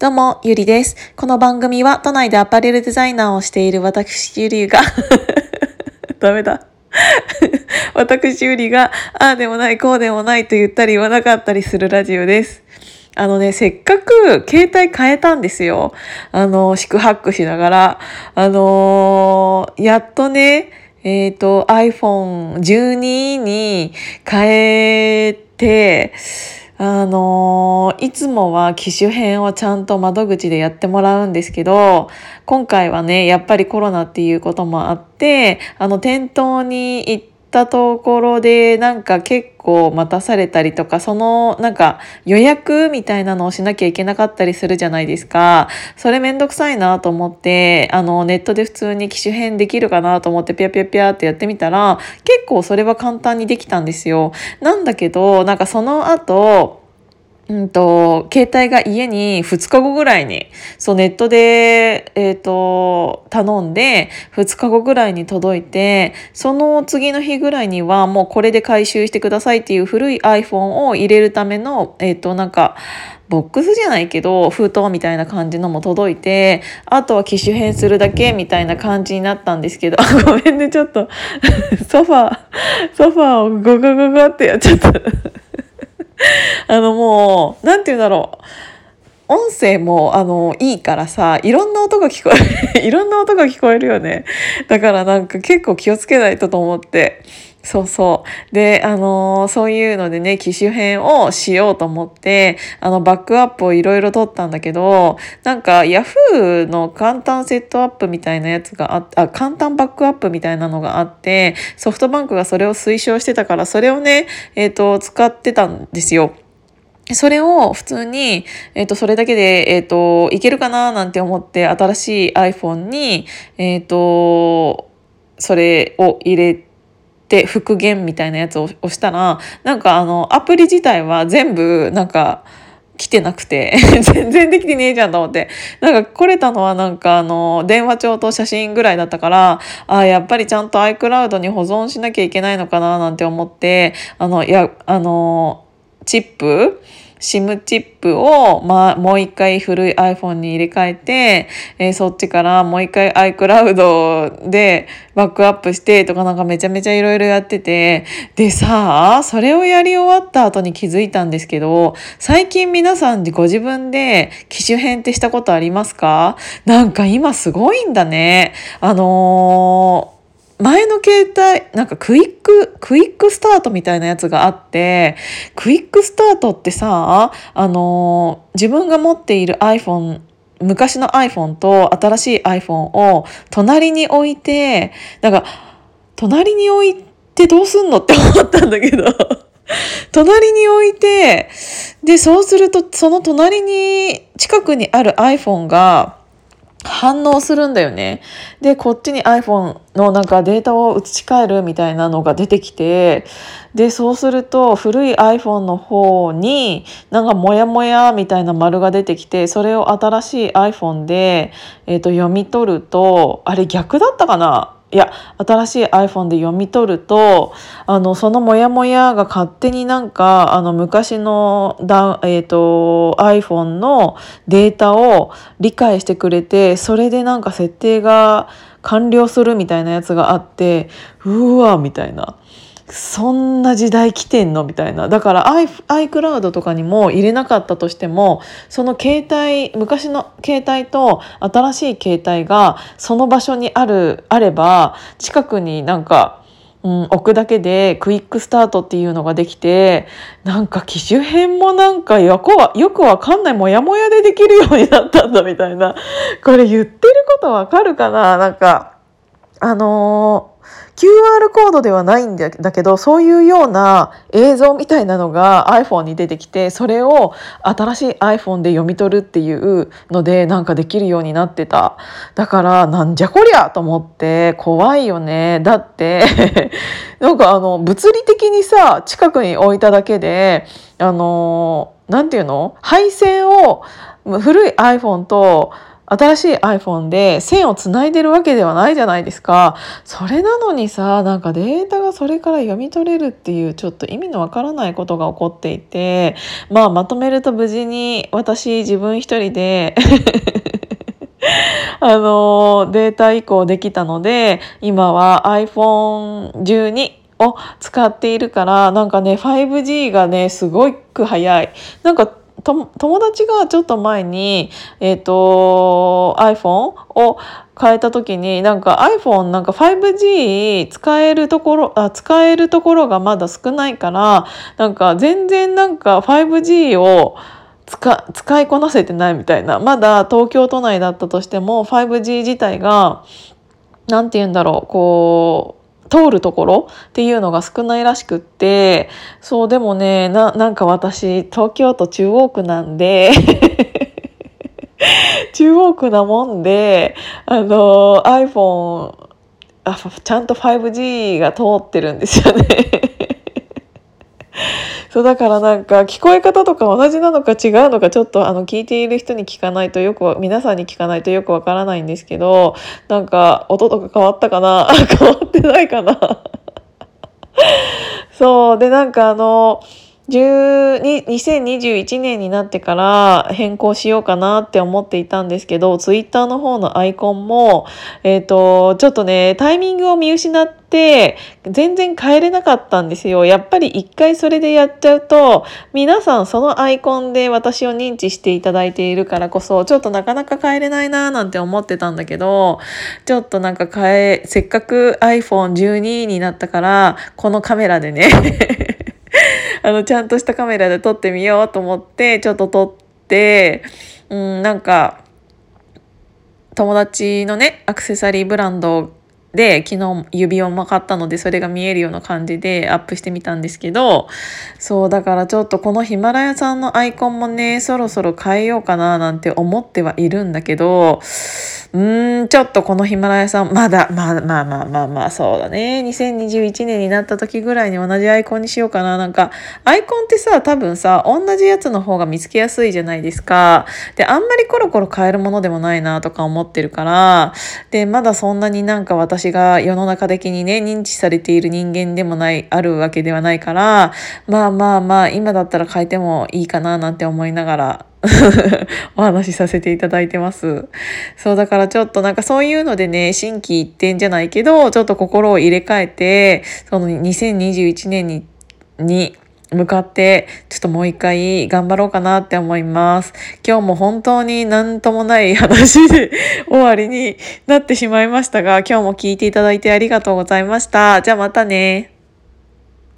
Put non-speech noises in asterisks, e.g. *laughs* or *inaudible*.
どうも、ゆりです。この番組は都内でアパレルデザイナーをしている私ゆりが *laughs* ダメだ。*laughs* 私ゆりが、ああでもない、こうでもないと言ったり言わなかったりするラジオです。あのね、せっかく携帯変えたんですよ。あの、四苦八苦しながら。あのー、やっとね、えっ、ー、と、iPhone12 に変えて、あのいつもは機種編をちゃんと窓口でやってもらうんですけど、今回はね、やっぱりコロナっていうこともあって、あの、店頭に行ってたところで、なんか結構待たされたりとか、その、なんか予約みたいなのをしなきゃいけなかったりするじゃないですか。それめんどくさいなと思って、あの、ネットで普通に機種変できるかなと思って、ピャピャピャってやってみたら、結構それは簡単にできたんですよ。なんだけど、なんかその後、うんと、携帯が家に2日後ぐらいに、そうネットで、えっ、ー、と、頼んで2日後ぐらいに届いて、その次の日ぐらいにはもうこれで回収してくださいっていう古い iPhone を入れるための、えっ、ー、と、なんか、ボックスじゃないけど封筒みたいな感じのも届いてあとは機種変するだけみたいな感じになったんですけど *laughs* ごめんねちょっと。*laughs* ソファーソファーをゴゴゴゴってやっちゃった。*laughs* あのもう、なんて言うんだろう。音声もあのいいからさいろんな音が聞こえる *laughs* いろんな音が聞こえるよねだからなんか結構気をつけないとと思ってそうそう。で、あのー、そういうのでね、機種変をしようと思って、あの、バックアップをいろいろ取ったんだけど、なんか、ヤフーの簡単セットアップみたいなやつがあっあ、簡単バックアップみたいなのがあって、ソフトバンクがそれを推奨してたから、それをね、えっ、ー、と、使ってたんですよ。それを普通に、えっ、ー、と、それだけで、えっ、ー、と、いけるかななんて思って、新しい iPhone に、えっ、ー、と、それを入れて、復元みたいなやつを押したら、なんかあの、アプリ自体は全部、なんか、来てなくて *laughs* 全然できてねえじゃんと思って。なんか来れたのはなんかあの、電話帳と写真ぐらいだったから、あやっぱりちゃんと iCloud に保存しなきゃいけないのかななんて思って、あの、いや、あの、チップ SIM チップを、まあ、もう一回古い iPhone に入れ替えて、えー、そっちからもう一回 iCloud でバックアップしてとかなんかめちゃめちゃいろいろやってて、でさあ、それをやり終わった後に気づいたんですけど、最近皆さんご自分で機種変ってしたことありますか？なんか今すごいんだね。あのー前の携帯なんかクイッククイックスタートみたいなやつがあってクイックスタートってさあの自分が持っている iPhone 昔の iPhone と新しい iPhone を隣に置いてなんか隣に置いてどうすんのって思ったんだけど。*laughs* 隣に置いてでそうするとその隣に近くにある iPhone が反応するんだよね。で、こっちに iPhone のなんかデータを移し替えるみたいなのが出てきて、で、そうすると古い iPhone の方になんかモヤモヤみたいな丸が出てきて、それを新しい iPhone で、えー、と読み取ると、あれ逆だったかな？いや新しい iPhone で読み取るとあのそのモヤモヤが勝手になんかあの昔のだ、えーと、iPhone のデータを理解してくれてそれでなんか設定が完了するみたいなやつがあってうわみたいな。そんな時代来てんの？みたいな。だから iCloud とかにも入れなかったとしても、その携帯、昔の携帯と新しい携帯がその場所にある、あれば、近くになんか、うん、置くだけでクイックスタートっていうのができて、なんか機種編もなんかよくわよくわかんないモヤモヤでできるようになったんだみたいな。これ言ってることわかるかな？なんか、あのー QR コードではないんだけどそういうような映像みたいなのが iPhone に出てきてそれを新しい iPhone で読み取るっていうのでなんかできるようになってた。だからなんじゃこりゃと思って怖いよね。だって *laughs* なんかあの物理的にさ近くに置いただけであの何て言うの？配線を古い iPhone と新しい iPhone で線をつないでるわけではないじゃないですか。それなのにさ、なんかデータがそれから読み取れるっていうちょっと意味のわからないことが起こっていて、まあまとめると無事に私自分一人で *laughs* あの、データ移行できたので、今は iPhone12 を使っているから、なんかね、5G がね、すごく早い。なんか友達がちょっと前に、えっ、ー、と、iPhone を変えた時に、なんか iPhone なんか 5G 使えるところ、あ、使えるところがまだ少ないから、なんか全然なんか 5G を使使いこなせてないみたいな。まだ東京都内だったとしても 5G 自体が、なんて言うんだろう、こう、通るところっていうのが少ないらしくって、そうでもね、な、なんか私、東京都中央区なんで *laughs* 中央区なもんで、あの、iPhone、あ、ちゃんと 5G が通ってるんですよね。そうだからなんか聞こえ方とか同じなのか違うのかちょっとあの聞いている人に聞かないとよく皆さんに聞かないとよくわからないんですけどなんか音とか変わったかな *laughs* 変わってないかな *laughs* そうでなんかあの2021年になってから変更しようかなって思っていたんですけど、ツイッターの方のアイコンも、えっ、ー、と、ちょっとね、タイミングを見失って、全然変えれなかったんですよ。やっぱり一回それでやっちゃうと、皆さんそのアイコンで私を認知していただいているからこそ、ちょっとなかなか変えれないなーなんて思ってたんだけど、ちょっとなんか変え、せっかく iPhone12 になったから、このカメラでね *laughs* あの、ちゃんとしたカメラで撮ってみようと思って、ちょっと撮って、うん、なんか、友達のね、アクセサリーブランドで昨日指輪も買ったのでそれが見えるような感じでアップしてみたんですけどそうだからちょっとこのヒマラヤさんのアイコンもねそろそろ変えようかななんて思ってはいるんだけどうーんちょっとこのヒマラヤさんまだまあまあまあまあまあそうだね2021年になった時ぐらいに同じアイコンにしようかななんかアイコンってさ多分さ同じやつの方が見つけやすいじゃないですかであんまりコロコロ変えるものでもないなとか思ってるからでまだそんなになんか私私が世の中的にね、認知されている人間でもない、あるわけではないから、まあまあまあ、今だったら変えてもいいかななんて思いながら *laughs* お話しさせていただいてます。そう、だからちょっとなんかそういうのでね、心機一転じゃないけど、ちょっと心を入れ替えて、その2021年に、に向かってちょっともう一回頑張ろうかなって思います。今日も本当に何ともない話で *laughs* 終わりになってしまいましたが、今日も聞いていただいてありがとうございました。じゃあまたね。